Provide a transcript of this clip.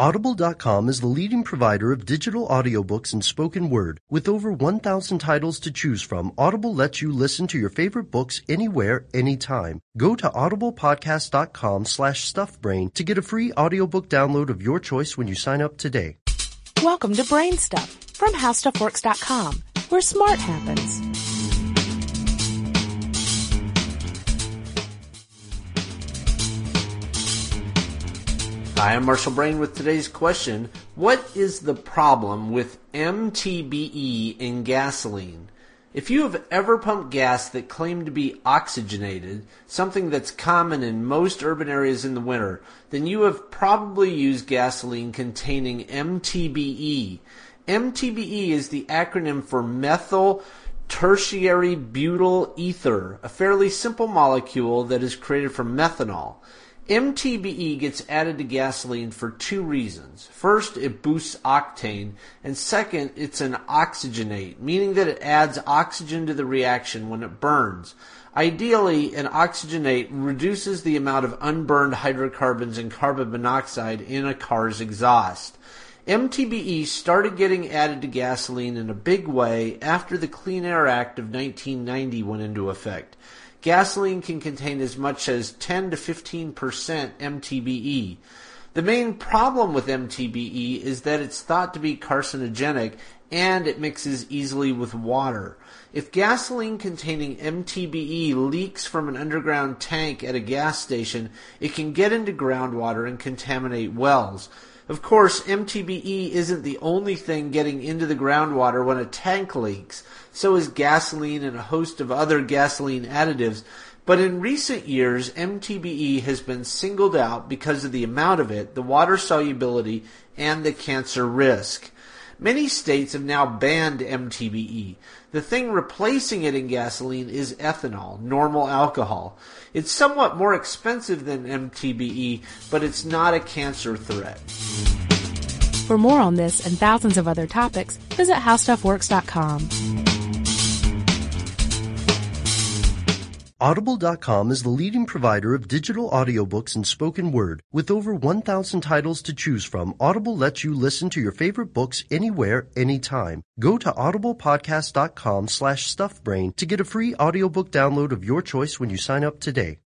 Audible.com is the leading provider of digital audiobooks and spoken word. With over 1,000 titles to choose from, Audible lets you listen to your favorite books anywhere, anytime. Go to audiblepodcast.com slash stuffbrain to get a free audiobook download of your choice when you sign up today. Welcome to Brain Stuff from HowStuffWorks.com, where smart happens. Hi, I'm Marshall Brain with today's question. What is the problem with MTBE in gasoline? If you have ever pumped gas that claimed to be oxygenated, something that's common in most urban areas in the winter, then you have probably used gasoline containing MTBE. MTBE is the acronym for methyl tertiary butyl ether, a fairly simple molecule that is created from methanol. MTBE gets added to gasoline for two reasons. First, it boosts octane, and second, it's an oxygenate, meaning that it adds oxygen to the reaction when it burns. Ideally, an oxygenate reduces the amount of unburned hydrocarbons and carbon monoxide in a car's exhaust. MTBE started getting added to gasoline in a big way after the Clean Air Act of 1990 went into effect. Gasoline can contain as much as 10 to 15% MTBE. The main problem with MTBE is that it's thought to be carcinogenic and it mixes easily with water. If gasoline containing MTBE leaks from an underground tank at a gas station, it can get into groundwater and contaminate wells. Of course, MTBE isn't the only thing getting into the groundwater when a tank leaks. So is gasoline and a host of other gasoline additives. But in recent years, MTBE has been singled out because of the amount of it, the water solubility, and the cancer risk. Many states have now banned MTBE. The thing replacing it in gasoline is ethanol, normal alcohol. It's somewhat more expensive than MTBE, but it's not a cancer threat. For more on this and thousands of other topics, visit HowStuffWorks.com. Audible.com is the leading provider of digital audiobooks and spoken word. With over 1,000 titles to choose from, Audible lets you listen to your favorite books anywhere, anytime. Go to audiblepodcast.com slash stuffbrain to get a free audiobook download of your choice when you sign up today.